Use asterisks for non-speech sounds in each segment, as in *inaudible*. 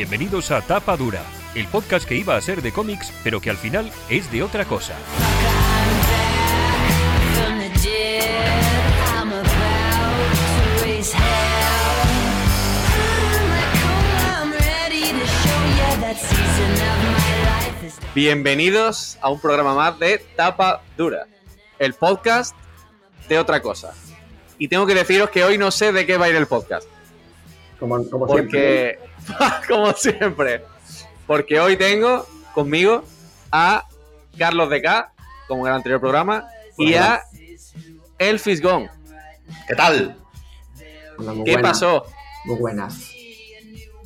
Bienvenidos a Tapa Dura, el podcast que iba a ser de cómics, pero que al final es de otra cosa. Bienvenidos a un programa más de Tapa Dura, el podcast de otra cosa. Y tengo que deciros que hoy no sé de qué va a ir el podcast. Como, como siempre. Porque, *laughs* como siempre, porque hoy tengo conmigo a Carlos de K, como en el anterior programa, y a El Fisgón. ¿Qué tal? Hola, ¿Qué pasó? Muy buenas.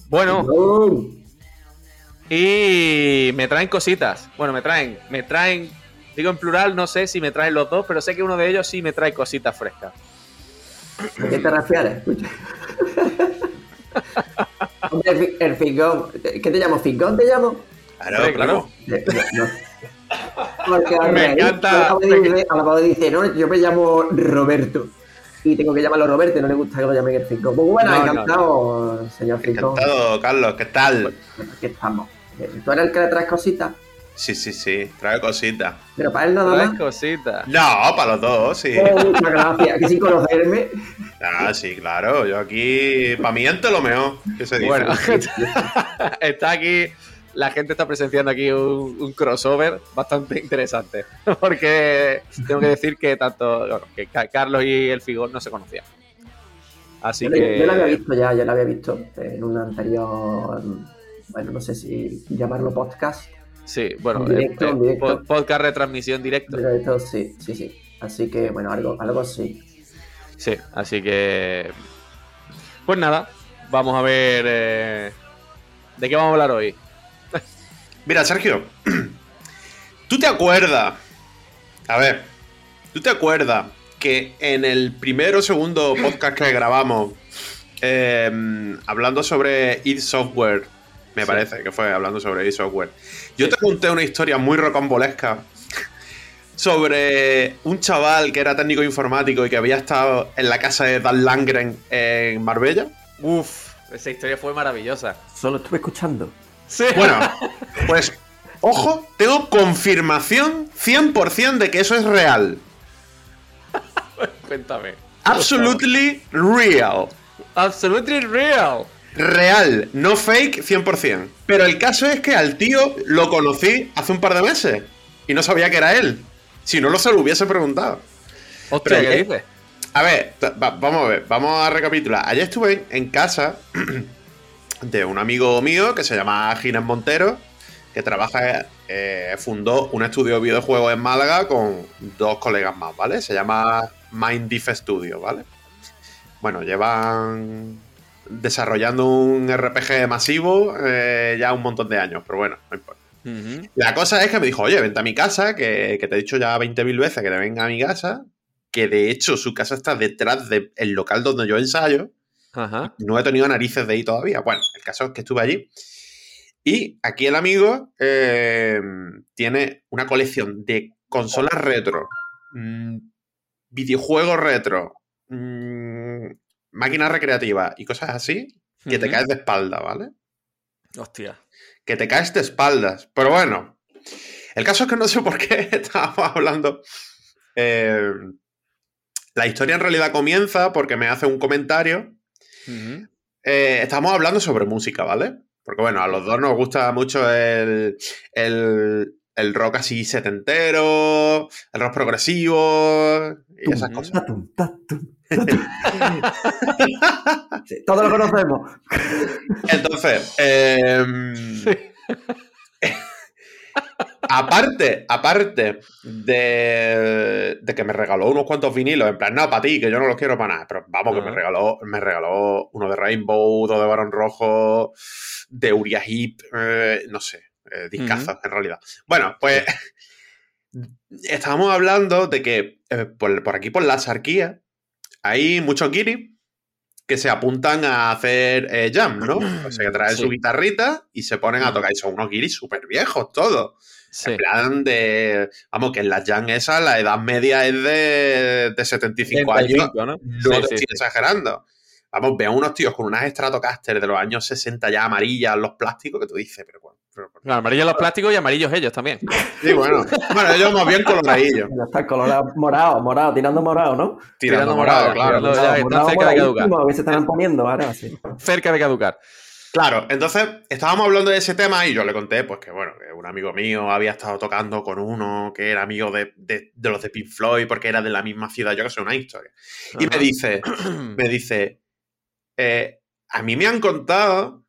Bueno, y me traen cositas. Bueno, me traen, me traen, digo en plural, no sé si me traen los dos, pero sé que uno de ellos sí me trae cositas frescas. ¿A qué te refieres? *laughs* Hombre, el el fingón. ¿Qué te llamo? ¿Fingón te llamo? Claro, claro. Eh, no, no. Porque Me encanta- al cabo dice- no, yo me llamo Roberto. Y tengo que llamarlo Roberto y no le gusta que lo llamen el Fingón. Muy bueno, No, no, encantado, señor Fingón. Encantado, Carlos. ¿Qué tal? Aquí estamos. Eh, ¿Tú eres el que le traes cositas? Sí, sí, sí. Trae cositas. Pero para él nada más. cositas. No, para los dos, sí. Oh, muchas gracias. Que sin conocerme. Ah, sí, claro. Yo aquí, para mí, es lo mejor. ¿Qué se dice? Bueno, *laughs* está aquí, la gente está presenciando aquí un, un crossover bastante interesante. *laughs* Porque tengo que decir que tanto bueno, que Ca- Carlos y el Figón no se conocían. Así Yo, que. yo la había visto ya, yo la había visto en un anterior, bueno, no sé si llamarlo podcast, Sí, bueno, En directo, eh, directo. pod- podcast retransmisión directo. pero esto sí, sí, sí. Así que, bueno, algo, algo sí. Sí, así que. Pues nada, vamos a ver. eh, ¿De qué vamos a hablar hoy? *laughs* Mira, Sergio. *clears throat* ¿Tú te acuerdas? A ver. ¿Tú te acuerdas que en el primero o segundo podcast que grabamos, eh, hablando sobre id Software, me Sí. parece que fue hablando sobre id Software, yo te conté una historia muy rocambolesca sobre un chaval que era técnico informático y que había estado en la casa de Dan Langren en Marbella. Uf, esa historia fue maravillosa. Solo estuve escuchando. Sí. Bueno, *laughs* pues, ojo, tengo confirmación 100% de que eso es real. Cuéntame. Absolutely real. Absolutely real. Real, no fake 100%. Pero el caso es que al tío lo conocí hace un par de meses y no sabía que era él. Si no, lo se lo hubiese preguntado. Hostia, Pero ¿qué dices? A ver, va- vamos a ver, vamos a recapitular. Ayer estuve en casa *clears throat* de un amigo mío que se llama Ginés Montero, que trabaja, eh, fundó un estudio de videojuegos en Málaga con dos colegas más, ¿vale? Se llama Mind Diff Studio, ¿vale? Bueno, llevan desarrollando un RPG masivo eh, ya un montón de años, pero bueno, no importa. La cosa es que me dijo, oye, vente a mi casa, que, que te he dicho ya 20.000 veces que te venga a mi casa, que de hecho su casa está detrás del local donde yo ensayo. Ajá. No he tenido narices de ahí todavía. Bueno, el caso es que estuve allí. Y aquí el amigo eh, tiene una colección de consolas retro, mm, videojuegos retro, mm, máquinas recreativas y cosas así, que te caes de espalda, ¿vale? Hostia. que te caes de espaldas. Pero bueno, el caso es que no sé por qué *laughs* estábamos hablando. Eh, la historia en realidad comienza porque me hace un comentario. Eh, estamos hablando sobre música, ¿vale? Porque bueno, a los dos nos gusta mucho el, el, el rock así setentero, el rock progresivo y esas cosas. Sí, Todos lo conocemos. Entonces, em, *laughs* aparte, aparte de, de que me regaló unos cuantos vinilos, en plan, no, para ti, que yo no los quiero para nada, pero vamos, que me Ajá. regaló, me regaló uno de Rainbow, dos de Barón Rojo, de Uriah Heep, eh, no sé, eh, discazos en realidad. Bueno, pues estábamos hablando de que eh, por, por aquí, por la sarquía, hay muchos guiris que se apuntan a hacer eh, jam, ¿no? *clears throat* O sea, que traen Sí. su guitarrita y se ponen a tocar. Y son unos guiris súper viejos todos. Sí. En plan de. Vamos, que en las jam esas la edad media es de, de 75 años. 75, ¿no? No Sí, te sí, estoy exagerando. Vamos, veo unos tíos con unas Stratocaster de los años 60 ya amarillas, los plásticos, que tú dices, pero bueno. Pero- Claro, amarillos los plásticos y amarillos ellos también. Sí, bueno. Bueno, ellos más bien coloradillos. Ya está colorado, morado, morado, tirando morado, ¿no? Tirando Tirando morado, morado, claro. tirando- ya, cerca de caducar. que se están poniendo ahora, sí. Cerca de caducar. Claro, entonces estábamos hablando de ese tema y yo le conté, pues que bueno, que un amigo mío había estado tocando con uno que era amigo de, de- de los de Pink Floyd porque era de la misma ciudad, yo que sé, una historia. Y me dice, *clears throat* me dice, eh, a mí me han contado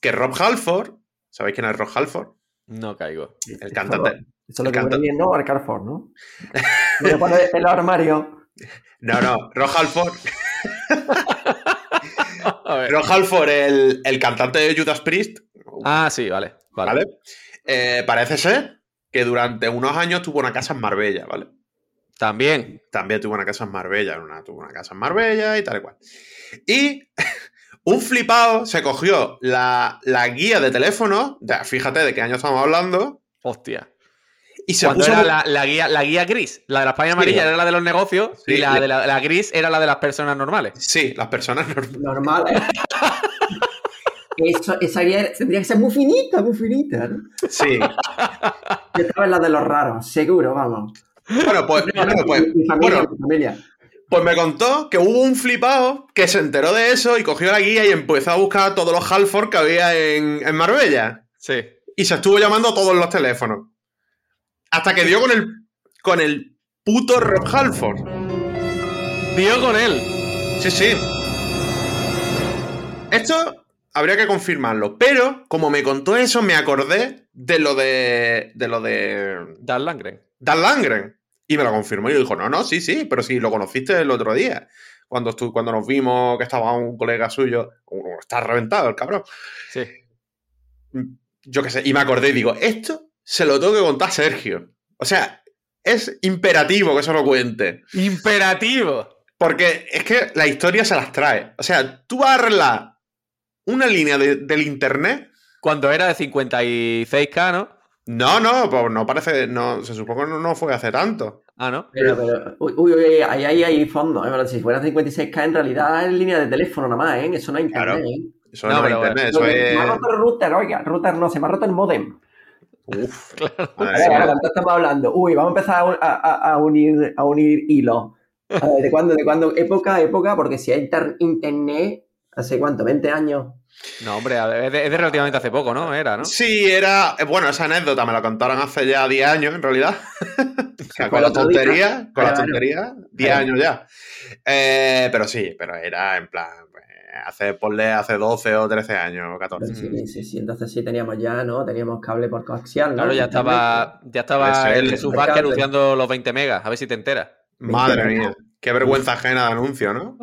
que Rob Halford, ¿sabéis quién es Rob Halford? No caigo. El cantante. Eso es lo que canta- bien, ¿no? Al Carrefour, ¿no? *laughs* Me lo pone en el armario. No, no, Rob Halford. *laughs* Rob Halford, el, el cantante de Judas Priest, Ah, sí, vale. Vale. ¿vale? Eh, parece ser que durante unos años tuvo una casa en Marbella, ¿vale? También. también tuvo una casa en Marbella, una, tuvo una casa en Marbella y tal y cual. Y *laughs* un flipado se cogió la, la guía de teléfono, fíjate de qué año estamos hablando, Hostia. y se Cuando puso... era la, la guía, la guía gris. La de las páginas Sí. amarillas era la de los negocios Sí, y la, de la, la gris era la de las personas normales. Sí, las personas normales. Normal, ¿eh? *laughs* Eso, esa guía tendría que ser muy finita, muy finita, ¿no? Sí. Yo estaba en la de los raros, seguro, vamos. Bueno, pues, bueno, pues, mi familia, bueno, mi familia. Pues me contó que hubo un flipado que se enteró de eso y cogió la guía y empezó a buscar todos los Halford que había en, en Marbella. Sí. y se estuvo llamando a todos los teléfonos. Hasta que dio con el, con el puto Rob Halford. Dio con él. Sí, sí. Esto habría que confirmarlo, pero como me contó eso, me acordé de lo de, de lo de Dan Langren. Dan Langren. Y me lo confirmó y dijo, no, no, sí, sí, pero sí, lo conociste el otro día. Cuando, estu- cuando nos vimos que estaba un colega suyo, está reventado el cabrón. Sí. yo qué sé, y me acordé y digo, esto se lo tengo que contar a Sergio. O sea, es imperativo que se lo cuente. Imperativo. Porque es que la historia se las trae. O sea, tú vas a arreglar una línea de- del internet. Cuando era de 56K, ¿no? No, no, pues no parece, no, se supone que no, no fue hace tanto. Ah, ¿no? Pero, pero, uy, uy, uy, ahí, hay fondo, ¿eh? Si fuera 56K, en realidad es línea de teléfono nada más, ¿eh? Eso no es internet, Claro. ¿eh? Eso No, no, es pero- internet, eso es. Me ha roto el router, oiga, router no, se me ha roto el modem. Uf, *laughs* A madre ver, ahora, ¿cuánto estamos hablando? Uy, vamos a empezar a, a- a unir, a unir hilos. A ver, ¿De cuándo? ¿De cuándo? Época, época, porque si hay inter- internet, ¿hace cuánto? ¿20 años? No, hombre, es de, es de relativamente hace poco, ¿no? Era, ¿no? Sí, era. eh, Bueno, esa anécdota me la contaron hace ya 10 años, en realidad. *laughs* o sea, con la tontería, con la tontería, 10 Claro. años ya. Eh, pero sí, pero era en plan. pues, hace, ponle, hace 12 o 13 años, o 14. Sí, sí, sí, entonces sí teníamos ya, ¿no? Teníamos cable por coaxial, ¿no? Claro, ya estaba, ya estaba el es. Jesús Vázquez anunciando los 20 megas. A ver si te enteras. Madre mía, qué vergüenza ajena de anuncio, ¿no?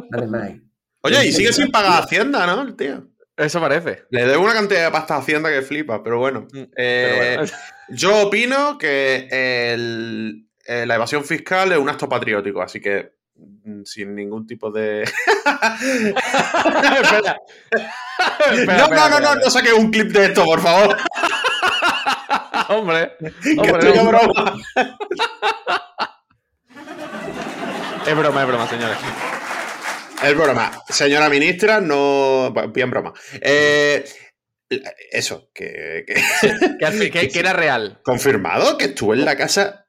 Oye, y sigue sin pagar Hacienda, ¿no? El tío. Eso parece. Le debo una cantidad de pasta a Hacienda que flipa, pero bueno. Mm, Eh, Pero bueno. *laughs* Yo opino que el- eh, la evasión fiscal es un acto patriótico, así que mm, sin ningún tipo de... *laughs* espera. Espera, no, no, no, no, no saques un clip de esto, por favor. *laughs* Hombre, que hombre, no. broma. es broma, es broma, señores. Es broma. Señora ministra, no... Bien broma. Eh, eso, que... que- Que, al fin- que- que era real. Confirmado que estuvo en la casa...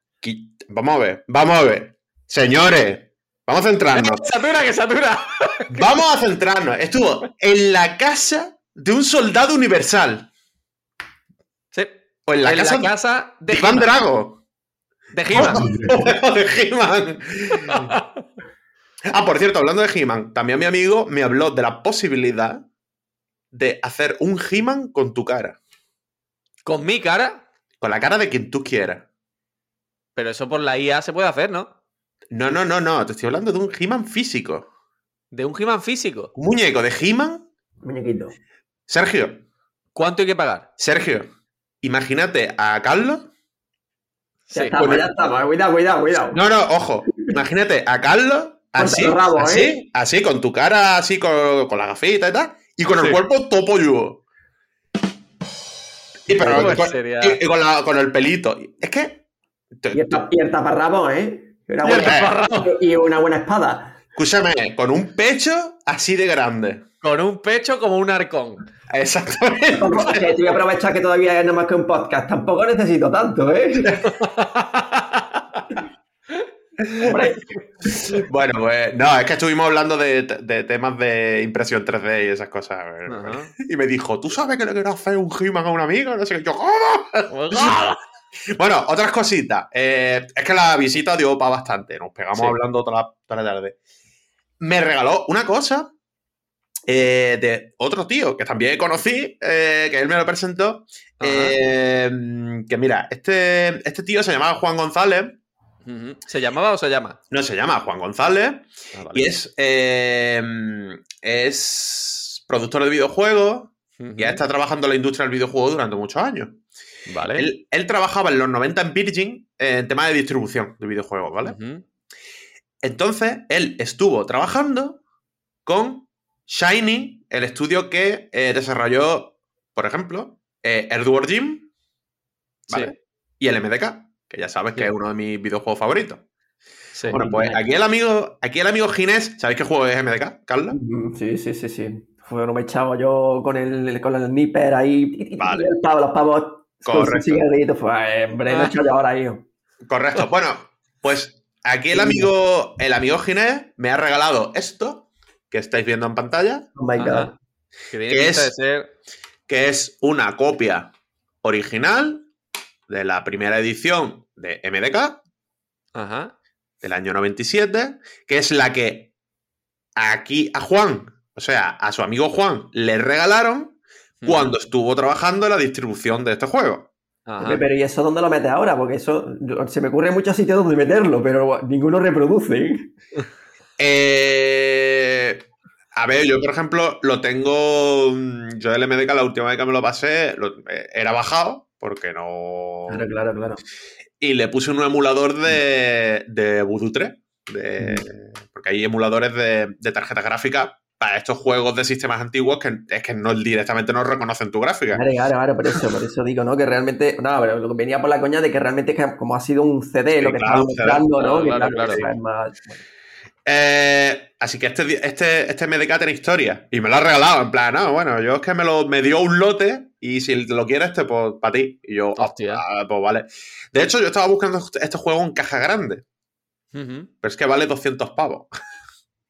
Vamos a ver, vamos a ver. Señores, vamos a centrarnos. ¡Que *laughs* satura, que satura! Vamos a centrarnos. Estuvo en la casa de un soldado universal. Sí. O en la en casa la casa de Iván. Drago. De He-Man. *laughs* De He-Man. Ah, por cierto, hablando de He-Man, también mi amigo me habló de la posibilidad de hacer un He-Man con tu cara. Con mi cara. con la cara de quien tú quieras. Pero eso por la IA se puede hacer, ¿no? No, no, no, no. Te estoy hablando de un He-Man físico. De un He-Man físico. Un muñeco de He-Man. Muñequito. Sergio, ¿Cuánto hay que pagar? Sergio, imagínate a Carlos. Ya Sí. estamos, ya estamos. Cuidado, cuidado, cuidado. No, no, ojo. Imagínate a Carlos así, el rabo, ¿eh? así, así, con tu cara así, con, con la gafita y tal, y con el Sí. cuerpo todo polludo. Y, pero, con, y- y con la- con el pelito. Es que. te- Y el, y el taparrabo, ¿eh? Y una, Y el buena, taparrabo. y una buena espada. Escúchame, con un pecho así de grande. Con un pecho como un arcón. Exactamente. Te voy a aprovechar que todavía es nada más que un podcast. Tampoco necesito tanto, ¿eh? *laughs* *laughs* Bueno, pues no, es que estuvimos hablando de, de temas de impresión 3D y esas cosas. Ajá. Y me dijo, ¿tú sabes que le quiero hacer un He-Man a un amigo? No sé qué. Yo, ¿cómo? *laughs* Bueno, otras cositas. Eh, es que la visita dio para bastante. Nos pegamos Sí. hablando toda la, toda la tarde. Me regaló una cosa eh, de otro tío que también conocí, eh, que él me lo presentó. Eh, que mira, este, este tío se llamaba Juan González. ¿Se llamaba o se llama? No se llama Juan González. Ah, vale. Y es, eh, es productor de videojuegos. Ujú. Ya está trabajando en la industria del videojuego durante muchos años. Vale. Él, él trabajaba en los 90 en Virgin eh, en tema de distribución de videojuegos, ¿vale? Entonces, él estuvo trabajando con Shiny, el estudio que eh, desarrolló, por ejemplo, eh, Earthworm Jim, ¿vale? Sí. Y el MDK, que ya sabes que es uno de mis videojuegos favoritos. Sí. Bueno, pues aquí el amigo, aquí el amigo Ginés, ¿sabéis qué juego es MDK, Carla? Sí, sí, sí, sí. Fue me echaba yo con el, con el nipper ahí. Vale. Y el pavo, los pavos. Correcto. Fue, hombre, lo he hecho yo ahora ahí. Correcto. Bueno, pues aquí el amigo, el amigo Ginés me ha regalado esto que estáis viendo en pantalla, Oh my God. Que tiene ¿Qué pinta es? de ser. que es una copia original de la primera edición de MDK Ajá. del año 97, que es la que aquí a Juan, o sea, a su amigo Juan, le regalaron cuando estuvo trabajando en la distribución de este juego. Ajá. Pero ¿y eso dónde lo metes ahora? Porque eso se me ocurre muchos sitios donde meterlo, pero ninguno reproduce. Eh, a ver, yo por ejemplo lo tengo. mm, Yo el MDK la última vez que me lo pasé lo- eh, era bajado porque no. Claro, claro, claro. Y le puse un emulador de, de Voodoo 3. de- porque hay emuladores de, de tarjeta gráfica para estos juegos de sistemas antiguos que es que no directamente no reconocen tu gráfica. Claro, claro, claro, por eso, por eso digo, ¿no? Que realmente, no, pero lo que venía por la coña de que realmente es que como ha sido un CD lo que claro, estaba mostrando, ¿no? claro, Que claro, claro. que es más- bueno. Eh, así que este, este, este MDK tiene historia. Y me lo ha regalado. En plan, no, bueno, yo es que me lo me dio un lote. Y si lo quieres, este, pues para ti. Y yo, Hostia. ah, pues vale. De hecho, yo estaba buscando este juego en caja grande. Pero es que vale 200 pavos.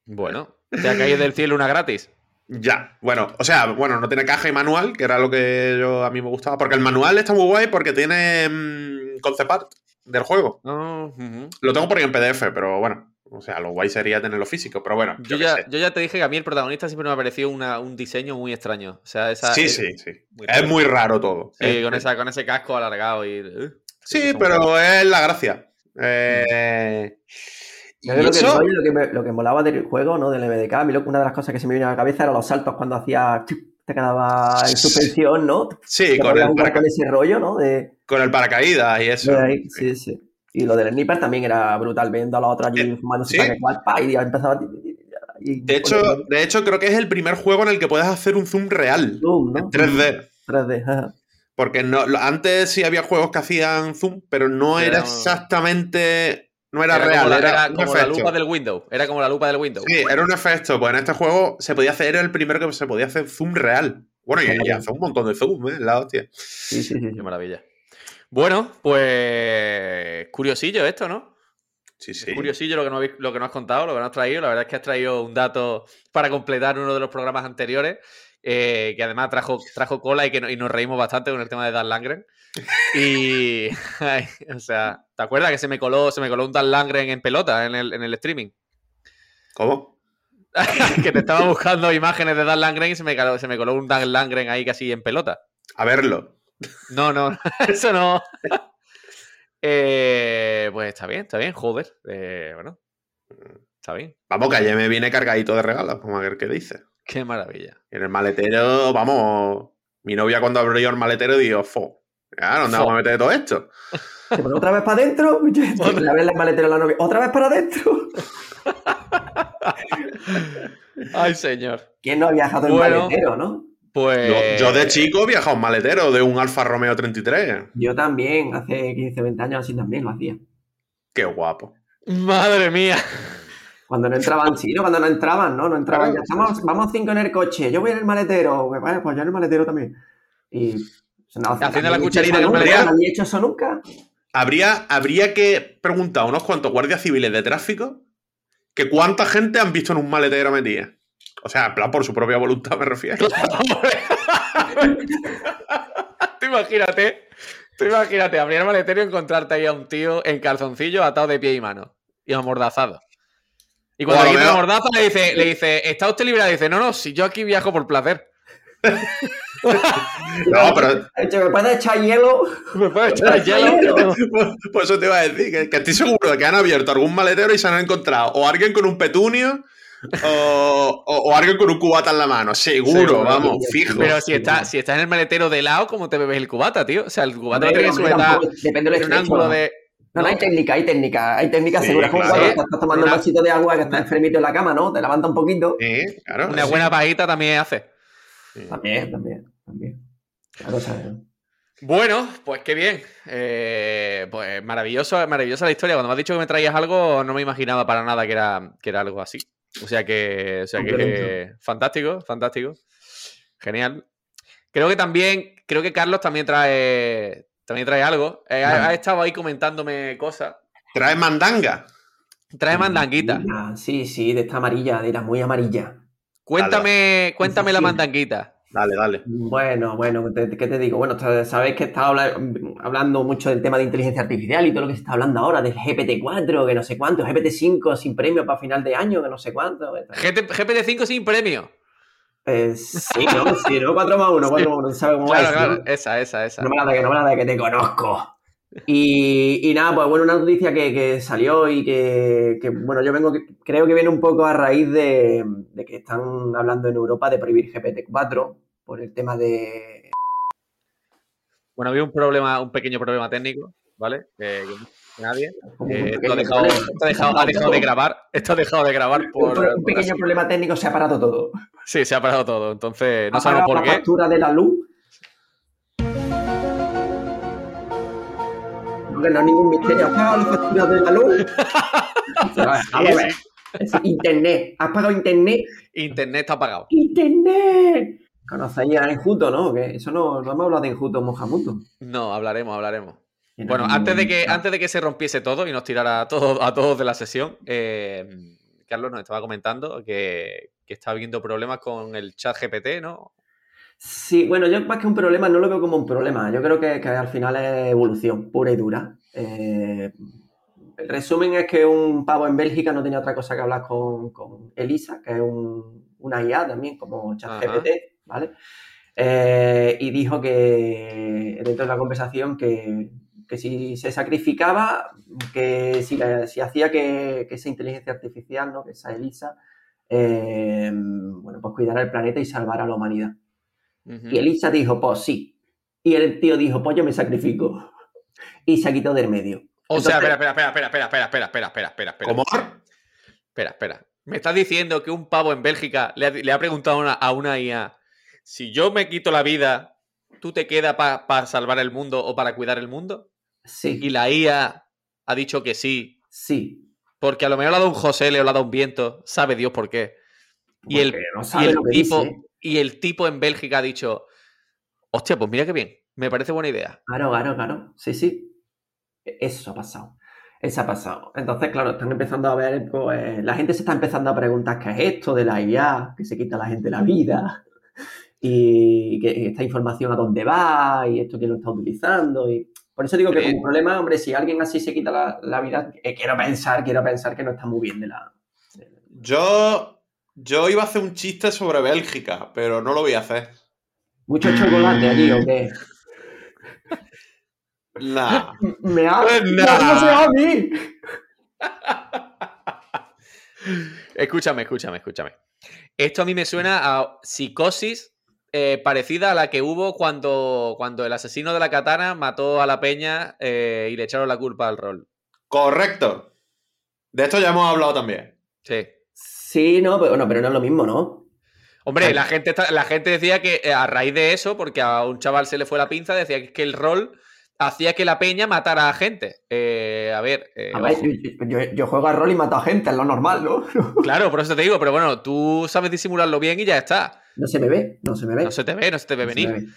Bueno, te ha caído del cielo una gratis. Ya, bueno, o sea, bueno, no tiene caja y manual, que era lo que yo a mí me gustaba. Porque el manual está muy guay porque tiene mm, concept art del juego. Oh, ujú. Lo tengo por ahí en PDF, pero bueno. O sea, lo guay sería tenerlo físico, pero bueno. Yo ya, yo ya te dije que a mí el protagonista siempre me ha parecido una- un diseño muy extraño. O sea, esa, Sí, es- sí, sí. muy Es raro. muy raro todo. Sí, Eh, con, esa, con ese casco alargado y. uh, Sí, pero raros. es la gracia. Eh, y Yo creo que, rollo, lo, que me, lo que molaba del juego, ¿no? Del MDK, a mí lo- una de las cosas que se me vino a la cabeza eran los saltos cuando hacía. Te quedaba en suspensión, ¿no? sí, con el, con ese rollo, ¿no? De, con el paracaídas y eso. ahí, sí, sí. Y lo del sniper también era brutal, viendo a los otros allí Eh, sí. cual, pa, y ya empezaba. y- De hecho, de hecho, creo que es el primer juego en el que puedes hacer un zoom real. Zoom, ¿no? En 3D. 3D, ajá. Porque no, antes sí había juegos que hacían zoom, pero no era Era- exactamente. No era, Era real, como, la, era, era un como la lupa del Windows. Era como la lupa del Windows. Sí, era un efecto. Pues en este juego se podía hacer, era el primero que se podía hacer zoom real. Bueno, y, y hace un montón de zoom, ¿eh? La hostia. Sí, sí, sí. Qué maravilla. Bueno, pues. Curiosillo esto, ¿no? Sí, sí. Curiosillo lo que, nos, habéis- lo que nos has contado, lo que nos has traído. La verdad es que has traído un dato para completar uno de los programas anteriores, eh, que además trajo, trajo cola y que no- y nos reímos bastante con el tema de Dan Langren. Y. *laughs* ay, o sea, ¿te acuerdas que se me coló, se me coló un Dan Langren en pelota en el, en el streaming? ¿Cómo? *laughs* que te estaba buscando imágenes de Dan Langren y se me coló, se me coló un Dan Langren ahí casi en pelota. A verlo. No, no, *laughs* eso no. Eh, pues está bien, está bien, joder. Eh, bueno, está bien. Vamos, que ayer me viene cargadito de regalos. Vamos a ver qué dice. Qué maravilla. En el maletero, vamos. Mi novia cuando abrió el maletero dijo, fo. Ya, ¿dónde Fo. vamos a meter todo esto? *laughs* ¿Te pones otra vez para adentro? *laughs* La vez la maletera a la novia. ¿Otra vez para adentro? Ay, señor. ¿Quién no ha viajado en Bueno. maletero, no? Pues. Yo, yo de chico he viajado en maletero de un Alfa Romeo 33. Yo también, hace 15, 20 años así también lo hacía. Qué guapo. Madre mía. Cuando no entraban, sí, ¿no? Cuando no entraban, ¿no? No entraban. Claro. Ya estamos, vamos cinco en el coche. Yo voy en el maletero. Pues Vale, pues yo en el maletero también. Y. no, Haciendo ¿no la cucharita en el maletero. ¿No hecho eso nunca? Habría, habría que preguntar a unos cuantos guardias civiles de tráfico que cuánta gente han visto en un maletero metida. O sea, en plan por su propia voluntad me refiero. *laughs* tú imagínate, tú imagínate, abrir el maletero y encontrarte ahí a un tío en calzoncillo atado de pie y mano y amordazado. Y cuando O a le quita la mordaza le dice, le dice, ¿está usted libre? Dice, no, no, si yo aquí viajo por placer. *laughs* No, pero ¿me puedes echar hielo? ¿Me puede echar hielo? *laughs* por eso te iba a decir que, que estoy seguro de que han abierto algún maletero y se han encontrado o alguien con un petunio o, o- o alguien con un cubata en la mano. Seguro, Seguro, vamos, sí, fijo. Pero si está, si estás en el maletero de lado, ¿cómo te bebes el cubata, tío? O sea, el cubata lo tiene que sujetar Depende del en un ángulo de... No, no, hay técnica, hay técnica, hay técnica Sí, segura. Es como claro. cuando estás tomando un vasito de agua que está enfermito en la cama, ¿no? Te levanta un poquito. Claro, Una sí. buena pajita también hace. También, también, también. Es- Bueno, pues qué bien. Eh, pues maravilloso, maravillosa la historia. Cuando me has dicho que me traías algo, no me imaginaba para nada que era, que era algo así. O sea que, o sea que fantástico, fantástico. Genial. Creo que también, creo que Carlos también trae, también trae algo. Eh, ha, ha estado ahí comentándome cosas. Trae mandanga. Trae mandanguita. Ah, Sí, sí, de esta amarilla, de la muy amarilla. Cuéntame, cuéntame la mandanguita. Dale, dale. Bueno, bueno, ¿te- ¿qué te digo? Bueno, sabéis que está habla- hablando mucho del tema de inteligencia artificial y todo lo que se está hablando ahora, del GPT-4, que no sé cuánto, GPT-5 sin premio para final de año, que no sé cuánto. GT GPT-5 sin premio. Eh, sí, ¿no? Sí, ¿no? 4 más 1, 4 más 1, ¿sabes cómo Claro, es? claro. ¿no? Esa, esa, esa. No me la de que no me la de que te conozco. Y, y nada, pues bueno, una noticia que, que salió y que, que, bueno, yo vengo, creo que viene un poco a raíz de, de que están hablando en Europa de prohibir GPT-4 por el tema de... Bueno, había un problema, un pequeño problema técnico, ¿vale? Eh, nadie. Eh, esto, ha dejado, esto ha dejado- ha dejado de grabar. Esto ha dejado de grabar por. un pequeño problema técnico se ha parado todo. Sí, se ha parado todo. Entonces, no sabemos por la qué. factura de la luz. No, que no es ningún misterio. ¿Has pagado la factura de la luz? *laughs* A ver. Es internet. ¿Has pagado internet? Internet está apagado. ¡Internet! Conocéis a Enjuto, ¿no? Que eso no, no hemos hablado de Enjuto Mojamuto. No, hablaremos, hablaremos. Bueno, antes de que, antes de que se rompiese todo y nos tirara a todos, a todos de la sesión, eh, Carlos nos estaba comentando que, que está habiendo problemas con el chat GPT, ¿no? Sí, bueno, yo más que un problema no lo veo como un problema. Yo creo que, que al final es evolución pura y dura. Eh, el resumen es que un pavo en Bélgica no tenía otra cosa que hablar con, con Elisa, que es un, una IA también, como ChatGPT, ¿vale? Eh, y dijo que dentro de la conversación que, que si se sacrificaba, que si, la- si hacía que, que esa inteligencia artificial, ¿no? que esa Elisa, eh, bueno, pues cuidara el planeta y salvara a la humanidad. Y Elisa dijo, pues sí. Y el tío dijo, pues yo me sacrifico. Y se quitó del medio. O sea, espera, espera, espera, espera, espera, espera, espera, espera, espera, espera. ¿Cómo? Espera, espera. ¿Me estás diciendo que un pavo en Bélgica le ha, le ha preguntado a una, a una IA si yo me quito la vida, tú te quedas para salvar el mundo o para cuidar el mundo? Sí, Y la IA ha dicho que sí, sí. porque a lo mejor le ha dado un José, le ha dado un viento, sabe Dios por qué. Y el, y el tipo, dice. y el tipo en Bélgica ha dicho, hostia, pues mira qué bien, me parece buena idea. Claro, claro, claro. Sí, sí. Eso ha pasado. Eso ha pasado. Entonces, claro, están empezando a ver, pues, la gente se está empezando a preguntar qué es esto de la IA, que se quita a la gente la vida, y que esta información a dónde va, y esto quién lo está utilizando. Y por eso digo que como problema, hombre, si alguien así se quita la, la vida, eh, quiero pensar, quiero pensar que no está muy bien de la. Yo, yo iba a hacer un chiste sobre Bélgica, pero no lo voy a hacer. Mucho chocolate allí, ¿o qué? Nah. *laughs* Me ha... Pues a mí. *laughs* Escúchame, escúchame, escúchame. Esto a mí me suena a psicosis eh, parecida a la que hubo cuando, cuando el asesino de la katana mató a la peña eh, y le echaron la culpa al rol. Correcto. De esto ya hemos hablado también. Sí. Sí, no, pero, no, pero no es lo mismo, ¿no? Hombre, Ay. la gente, está- la gente decía que eh, a raíz de eso, porque a un chaval se le fue la pinza, decía que, el rol hacía que la peña matara a gente. Eh, a ver, eh, A ver, yo- yo juego a rol y mato a gente, es lo normal, ¿no? *laughs* claro, por eso te digo, pero bueno, tú sabes disimularlo bien y ya está. No se me ve, no se me ve. No se te ve, no se te ve No venir. ve.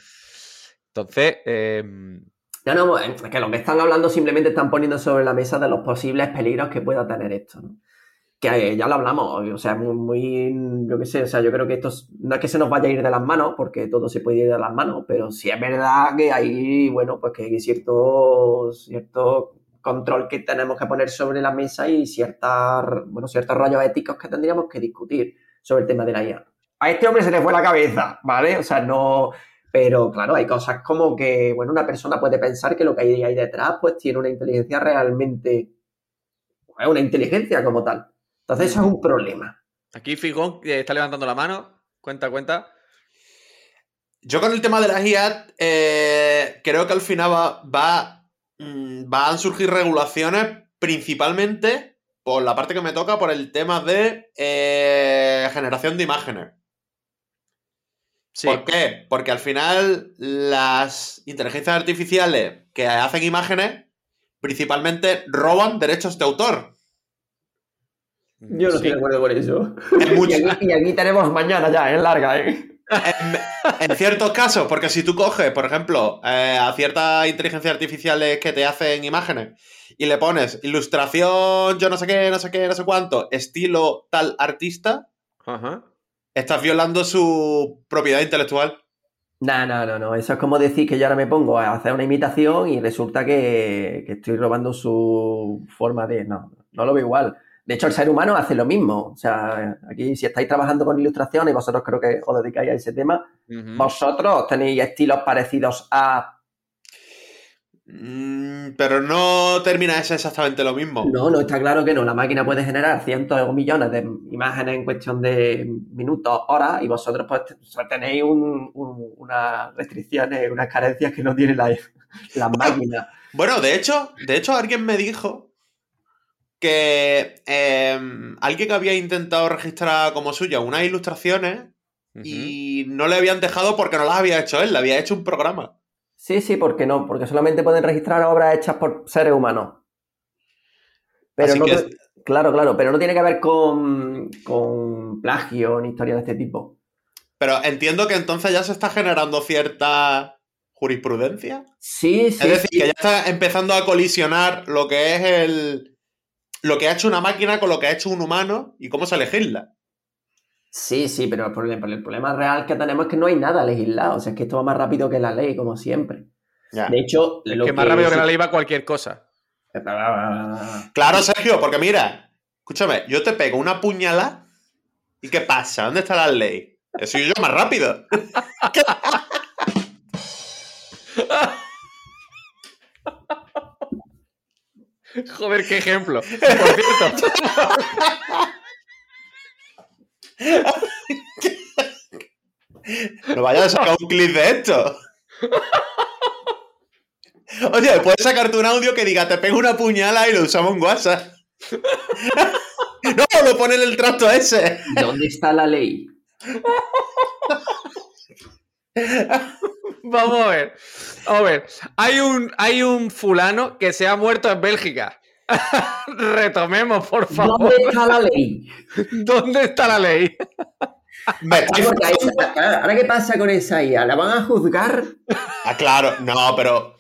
Entonces, eh, No, no, es que lo que están hablando simplemente están poniendo sobre la mesa de los posibles peligros que pueda tener esto, ¿no? Que eh, ya lo hablamos, o sea, muy, muy, yo qué sé, o sea, yo creo que esto es- no es que se nos vaya a ir de las manos, porque todo se puede ir de las manos, pero sí es verdad que hay, bueno, pues que hay cierto, cierto control que tenemos que poner sobre la mesa y ciertas, bueno, ciertos rayos éticos que tendríamos que discutir sobre el tema de la IA. A este hombre se le fue la cabeza, ¿vale? O sea, no, pero claro, hay cosas como que, bueno, una persona puede pensar que lo que hay ahí detrás, pues tiene una inteligencia realmente, es una inteligencia como tal. Entonces eso es un problema. aquí Figón eh, está levantando la mano. Cuenta, cuenta. Yo con el tema de las IA, eh, creo que al final va, va, mm, van a surgir regulaciones principalmente por la parte que me toca, por el tema de eh, generación de imágenes. Sí. ¿Por qué? Porque al final las inteligencias artificiales que hacen imágenes principalmente roban derechos de autor. Yo no estoy Sí. de acuerdo con eso. *laughs* Y aquí, y aquí tenemos mañana ya, es larga, ¿eh? en- en ciertos casos, porque si tú coges, por ejemplo, eh, a ciertas inteligencias artificiales que te hacen imágenes y le pones ilustración, yo no sé qué, no sé qué, no sé cuánto, estilo tal artista, Ajá. Estás violando su propiedad intelectual. No, no, no, no. Eso es como decir que yo ahora me pongo a hacer una imitación y resulta que, que estoy robando su forma de. No, no lo veo igual. De hecho, el ser humano hace lo mismo. O sea, aquí si estáis trabajando con ilustraciones, vosotros creo que os dedicáis a ese tema, vosotros tenéis estilos parecidos a... Mm, pero no termina de ser exactamente lo mismo. No, no, está claro que no. La máquina puede generar cientos o millones de imágenes en cuestión de minutos, horas, y vosotros pues tenéis un- un- unas restricciones, unas carencias que no tiene la, la *laughs* máquina. Bueno, de hecho, de hecho, alguien me dijo que eh, alguien había intentado registrar como suya unas ilustraciones y no le habían dejado porque no las había hecho él, le había hecho un programa. Sí, sí, ¿por qué no? Porque solamente pueden registrar obras hechas por seres humanos. Pero Así no que- Claro, claro, pero no tiene que ver con, con plagio ni historia de este tipo. Pero entiendo que entonces ya se está generando cierta jurisprudencia. Sí, sí. es decir, sí. que ya está empezando a colisionar lo que es el. lo que ha hecho una máquina con lo que ha hecho un humano y cómo se legisla. Sí, sí, pero el problema, el problema real que tenemos es que no hay nada legislado. O sea, es que esto va más rápido que la ley, como siempre. Ya. De hecho, Es lo que más rápido que la ley va cualquier cosa. Claro, Sergio, porque mira, escúchame, yo te pego una puñalada y ¿qué pasa? ¿Dónde está la ley? Soy yo más rápido. *laughs* Joder, qué ejemplo. Por cierto. *laughs* No vayas a sacar un clip de esto. Oye, puedes sacarte un audio que diga te pego una puñalada y lo usamos en WhatsApp. No, lo pone en el trato ese. ¿Dónde está la ley? Vamos a ver. Vamos a ver. Hay un, hay un fulano que se ha muerto en Bélgica. *laughs* Retomemos, por favor. ¿Dónde está la ley? *laughs* ¿Dónde está la ley? Me Ahora, ¿qué pasa con esa IA? ¿La van a juzgar Ah, claro, no, pero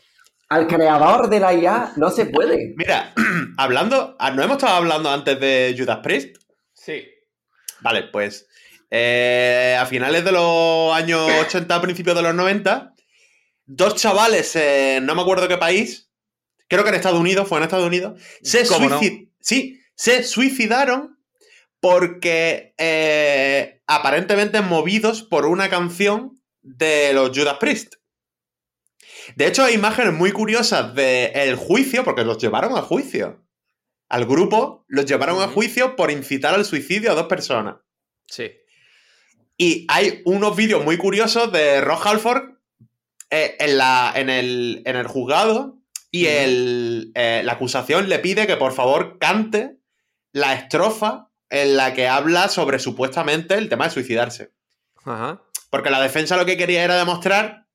al creador de la IA? No se puede. mira, *clears throat* hablando, ah, ¿no hemos estado hablando antes de Judas Priest? Sí. Vale, pues eh, a finales de los años 80, principios de los 90, dos chavales, en no me acuerdo qué país, creo que en Estados Unidos, fue en Estados Unidos, se, ¿Cómo no? suici- sí, se suicidaron porque eh, aparentemente movidos por una canción de los Judas Priest. De hecho, hay imágenes muy curiosas del juicio, porque los llevaron a juicio. Al grupo los llevaron a juicio por incitar al suicidio a dos personas. Sí. Y hay unos vídeos muy curiosos de Ross Halford eh, en, la, en, el, en el juzgado y el, eh, la acusación le pide que por favor cante la estrofa en la que habla sobre supuestamente el tema de suicidarse. Ajá. Porque la defensa lo que quería era demostrar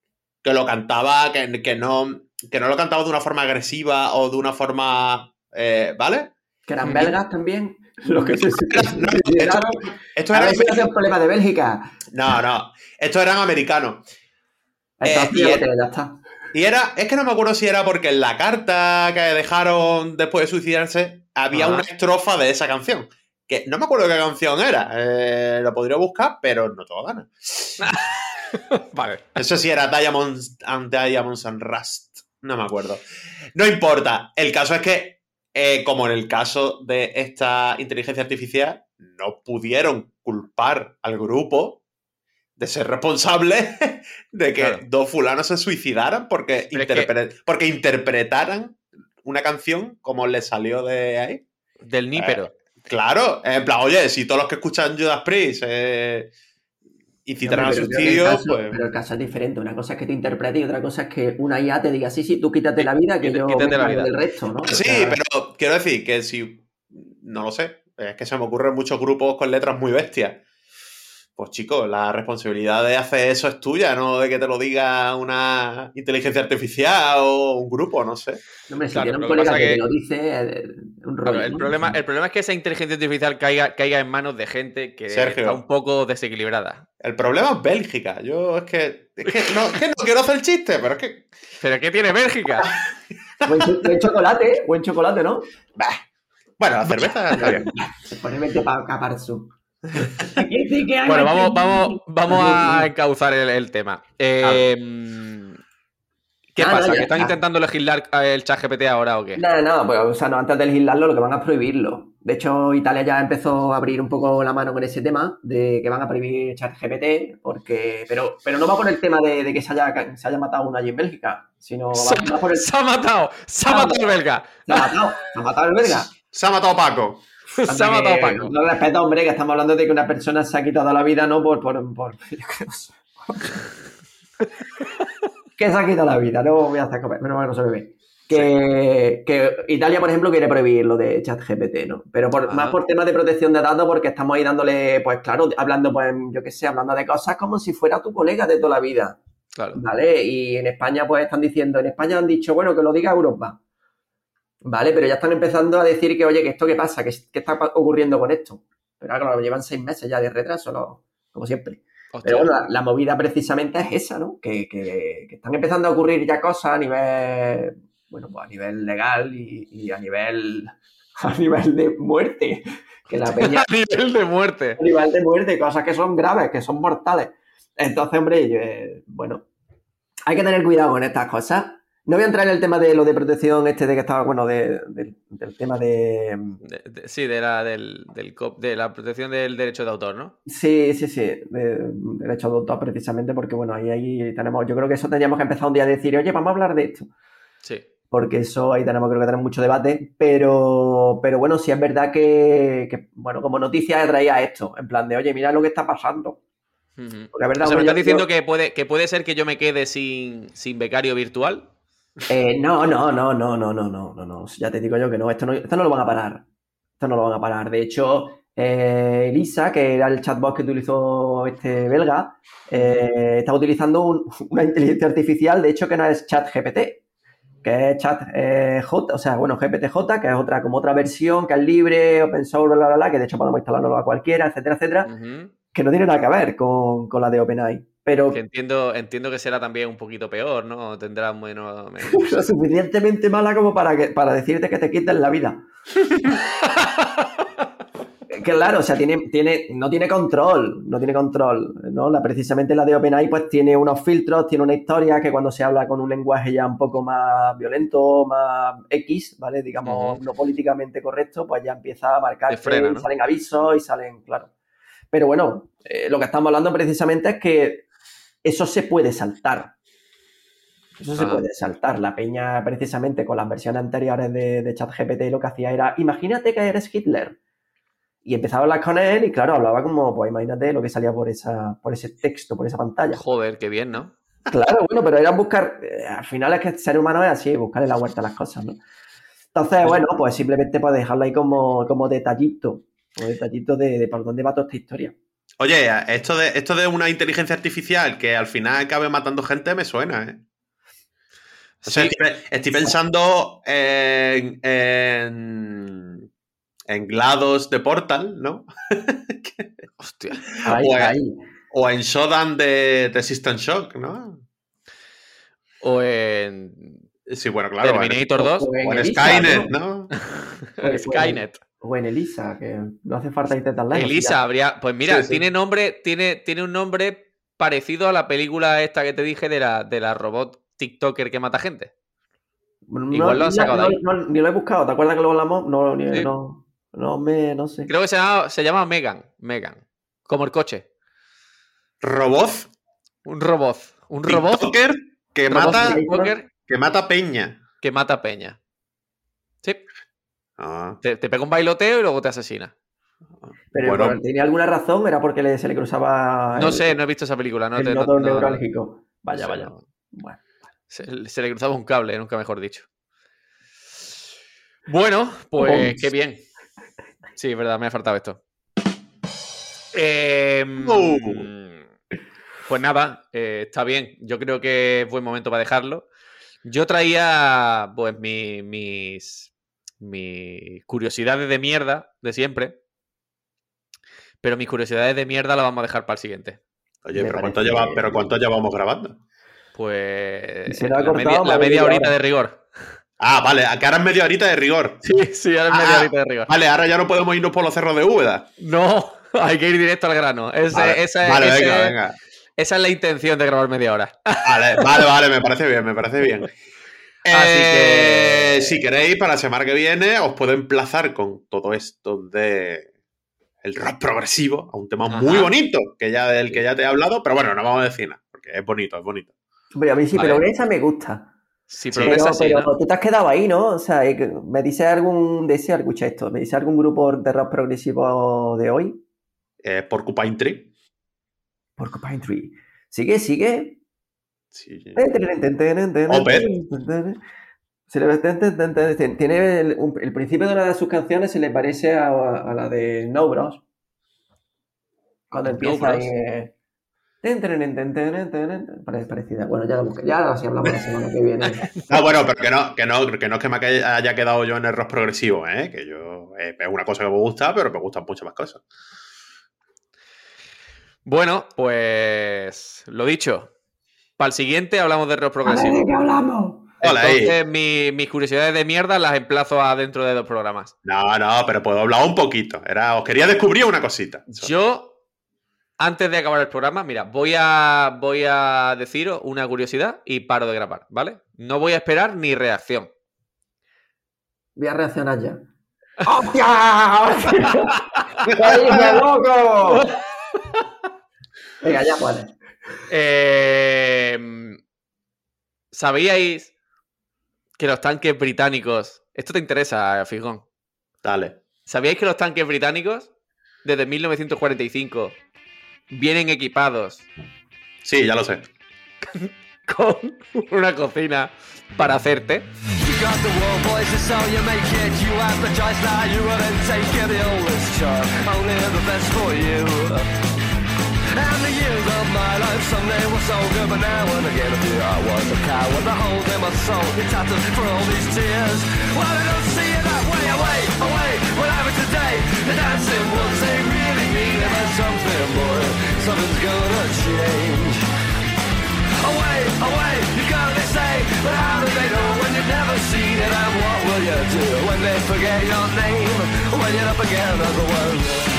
que lo cantaba, que, que no, que no lo cantaba de una forma agresiva o de una forma. eh, ¿Vale? Que eran belgas también. *laughs* Los que se No. Esto *laughs* A era ver si es un problema de Bélgica. No, no. Estos eran americanos. Entonces, Eh, y- ya está. Y era, es que no me acuerdo si era porque en la carta que dejaron después de suicidarse había Ajá. una estrofa de esa canción. Que no me acuerdo qué canción era. Eh, lo podría buscar, pero no todo gana. *laughs* Vale. Eso sí era Diamonds and Diamonds and Rust. No me acuerdo. No importa. El caso es que, eh, como en el caso de esta inteligencia artificial, no pudieron culpar al grupo de ser responsable *laughs* de que Claro. dos fulanos se suicidaran porque, que- porque interpretaran una canción como les salió de ahí. Del nípero. Claro, en plan, oye, si todos los que escuchan Judas Priest eh, incitaran que el suicidio, caso- pues... Pero el caso es diferente. Una cosa es que te interprete y otra cosa es que una IA te diga, sí, sí, tú quítate la vida, que Quítate- yo quítate la vida. del resto, ¿no? O Sí, sea, pero quiero decir que si. No lo sé. Es que se me ocurren muchos grupos con letras muy bestias. Pues chicos, la responsabilidad de hacer eso es tuya, no de que te lo diga una inteligencia artificial o un grupo, no sé. Hombre, si Claro, un colega que, que- te lo dice, eh, un rollo. Claro, el, ¿no? problema, el problema es que esa inteligencia artificial caiga, caiga en manos de gente que Sergio. está un poco desequilibrada. El problema es Bélgica. Yo es que. Es que no, es que no quiero hacer el chiste, pero es que. ¿Pero qué tiene Bélgica? *laughs* Buen, cho- buen chocolate, buen chocolate, ¿no? bah. Bueno, la cerveza está bien. Para Caparzu. Bueno, vamos, vamos, vamos a encauzar el, el tema. Eh, ¿Qué Ah, pasa? ¿Que están está. intentando legislar el chat GPT ahora o qué? No, no, pues o sea, no, antes de legislarlo lo que van a es prohibirlo. De hecho, Italia ya empezó a abrir un poco la mano con ese tema de que van a prohibir ChatGPT, porque, pero, pero no va por el tema de, de que se haya, se haya matado uno allí en Bélgica, sino Se, va, va por el... se ha matado, se ha Ah, matado el belga. Se ha matado, se ha matado el verga. *laughs* Se ha matado Paco. *laughs* No respeto, hombre, que estamos hablando de que una persona se ha quitado la vida, no por. por, por- *laughs* *laughs* que se ha quitado la vida, no voy a hacer comer, menos mal no se bebe. Que, que Italia, por ejemplo, quiere prohibir lo de ChatGPT, ¿no? Pero por, más por temas de protección de datos, porque estamos ahí dándole, pues claro, hablando, pues, yo qué sé, hablando de cosas como si fuera tu colega de toda la vida. Claro. ¿Vale? Y en España, pues están diciendo, en España han dicho, bueno, que lo diga Europa. ¿Vale? Pero ya están empezando a decir que, oye, que esto qué pasa, que qué está ocurriendo con esto. Pero claro, llevan seis meses ya de retraso, como siempre. Hostia. Pero bueno, la, la movida precisamente es esa, ¿no? Que, que- que están empezando a ocurrir ya cosas a nivel, bueno, pues a nivel legal y, y a nivel, *laughs* a nivel de muerte. Que la *laughs* peña a nivel de muerte. a nivel de muerte, cosas que son graves, que son mortales. Entonces, hombre, yo, eh, bueno, hay que tener cuidado con estas cosas. No voy a entrar en el tema de lo de protección este de que estaba, bueno, de- de- del tema de... Sí, de la, del, del cop- de la protección del derecho de autor, ¿no? Sí, sí, sí, de derecho de autor precisamente porque, bueno, ahí, ahí tenemos, yo creo que eso tendríamos que empezar un día a decir, oye, vamos a hablar de esto. Sí. porque eso ahí tenemos, creo que tenemos mucho debate, pero, pero bueno, sí es verdad que, que, bueno, como noticia traía esto, en plan de, oye, mira lo que está pasando. Porque es verdad, O sea, ¿me estás yo- diciendo que puede, que puede ser que yo me quede sin, sin becario virtual? Eh, no, no, no, no, no, no, no, no, no, ya te digo yo que no, esto no, esto no lo van a parar, esto no lo van a parar. De hecho, eh, Elisa, que era el chatbot que utilizó este belga, eh, estaba utilizando un- *laughs* una inteligencia artificial, de hecho que no es ChatGPT, que es Chat eh, J, o sea, bueno, GPTJ, que es otra, como otra versión, que es libre, open source, bla, bla, bla, que de hecho podemos instalarlo a cualquiera, etcétera, etcétera, Ujú. que no tiene nada que ver con, con la de OpenAI. Pero Que entiendo, entiendo que será también un poquito peor, ¿no? Tendrá menos... menos- *laughs* lo suficientemente mala como para, que, para decirte que te quiten la vida. *laughs* Claro, o sea, tiene, tiene, no tiene control, no tiene control, ¿no? La, precisamente la de OpenAI pues tiene unos filtros, tiene una historia que cuando se habla con un lenguaje ya un poco más violento, más X, ¿vale? Digamos, no políticamente correcto, pues ya empieza a marcar frena, y ¿no? salen avisos y salen, claro. Pero bueno, eh, lo que estamos hablando precisamente es que eso se puede saltar. Eso se Ah. puede saltar. La peña, precisamente con las versiones anteriores de, de ChatGPT, lo que hacía era, imagínate que eres Hitler. Y empezaba a hablar con él y claro, hablaba como, pues imagínate lo que salía por, esa, por ese texto, por esa pantalla. Joder, qué bien, ¿no? Claro, bueno, pero era buscar, eh, al final es que el ser humano es así, buscarle la vuelta a las cosas, ¿no? Entonces, bueno, pues simplemente pues dejarlo ahí como, como detallito, como detallito de, de por dónde va toda esta historia. Oye, esto de, esto de una inteligencia artificial que al final acabe matando gente me suena, ¿eh? O sea, Sí. estoy, estoy pensando en, en, en GLaDOS de Portal, ¿no? *laughs* Hostia. Ahí, ahí. O en Shodan de, de System Shock, ¿no? O en Sí, bueno, claro. Terminator 2. O en *laughs* O Skynet, ¿no? Pues, Skynet. O en Elisa, que no hace falta irte tan lejos. Elisa habría. Pues mira, Sí, sí. tiene nombre, tiene, tiene un nombre parecido a la película esta que te dije de la, de la robot TikToker que mata gente. No, igual lo han no- sacado de ahí. no- ni lo he buscado, ¿te acuerdas que lo hablamos? No, ni- Sí. no, no me, no sé. Creo que se llama, se llama Megan. Megan. Como el coche. Robot. Un robot. Un robot. TikToker que robot mata, TikToker que mata peña. que mata peña. Sí. Ah, Te, te pega un bailoteo y luego te asesina. Pero Bueno. ¿tenía alguna razón? ¿Era porque le- se le cruzaba No el, sé, no he visto esa película. No el te- no- nodo no- neurálgico? Vaya, no vaya. no. Bueno. Se, se le cruzaba un cable, nunca mejor dicho. Bueno, pues qué bien. Sí, es verdad, me ha faltado esto. Em, Oh. Pues nada, eh, está bien. Yo creo que es buen momento para dejarlo. Yo traía, pues, mi- mis, mis curiosidades de mierda de siempre. Pero mis curiosidades de mierda las vamos a dejar para el siguiente. Oye, pero ¿cuánto, lleva, pero ¿cuánto llevamos grabando? Pues. Se lo ha la media, la horita de rigor. Ah, vale, acá ahora es media horita de rigor. *laughs* Sí, sí, ahora es media Ah, horita de rigor. Vale, ahora ya no podemos irnos por los cerros de Úbeda. No, *laughs* hay que ir directo al grano. Ese- Vale, esa, vale, ese- venga, venga. esa es la intención de grabar media hora. *laughs* Vale, vale, vale, me parece bien, me parece bien. Así Eh, que- Si queréis, para la semana que viene os puedo emplazar con todo esto de el rock progresivo a un tema Ajá. muy bonito, que ya del que ya te he hablado, pero bueno, no vamos a decir nada, porque es bonito, es bonito. Hombre, a mí sí, Vale. pero esa me gusta. Si Pero, así, pero ¿no? tú te has quedado ahí, ¿no? O sea, eh, ¿me dice algún, dice, escucha esto, ¿me dice algún grupo de rock progresivo de hoy? Eh, Porcupine Tree. Porcupine Tree. Sigue, sigue. Sí. Se Tiene el, principio de una de sus canciones se le parece a, la de No Bros. Cuando No empieza Bros. ahí. eh, parecida. Bueno, ya. Ya sí hablamos la semana que viene. Ah, bueno, pero que no, que no, que no es que me haya quedado yo en el rock progresivo, ¿eh? Que yo eh, es una cosa que me gusta, pero me gustan muchas más cosas. Bueno, pues lo dicho. Para el siguiente hablamos de rock progresivo. ¿De qué hablamos? Hola, ahí. Entonces, mi- mis curiosidades de mierda las emplazo a dentro de dos programas. No, no, pero puedo hablar un poquito. Era, os quería descubrir una cosita. Yo, antes de acabar el programa, mira, voy a, voy a deciros una curiosidad y paro de grabar, ¿vale? No voy a esperar ni reacción. Voy a reaccionar ya. ¡Hostia! ¿Qué *laughs* loco? Venga, ya puedes. Eh, ¿Sabíais que los tanques británicos... Esto te interesa, Fijón. Dale. ¿Sabíais que los tanques británicos, desde 1945, vienen equipados Sí, ya lo sé. *laughs* con una cocina para hacerte? And the years of my life someday were so good, but now and again I fear I was a coward. The holes in my soul, it's tattered for all these tears. Well, I don't see it that way, away, away. What happened today? The dancing ones, they really mean it. There's something more, something's gonna change. Away, away, you only say, but how do they know when you've never seen it? And what will you do when they forget your name? When you're up against the world?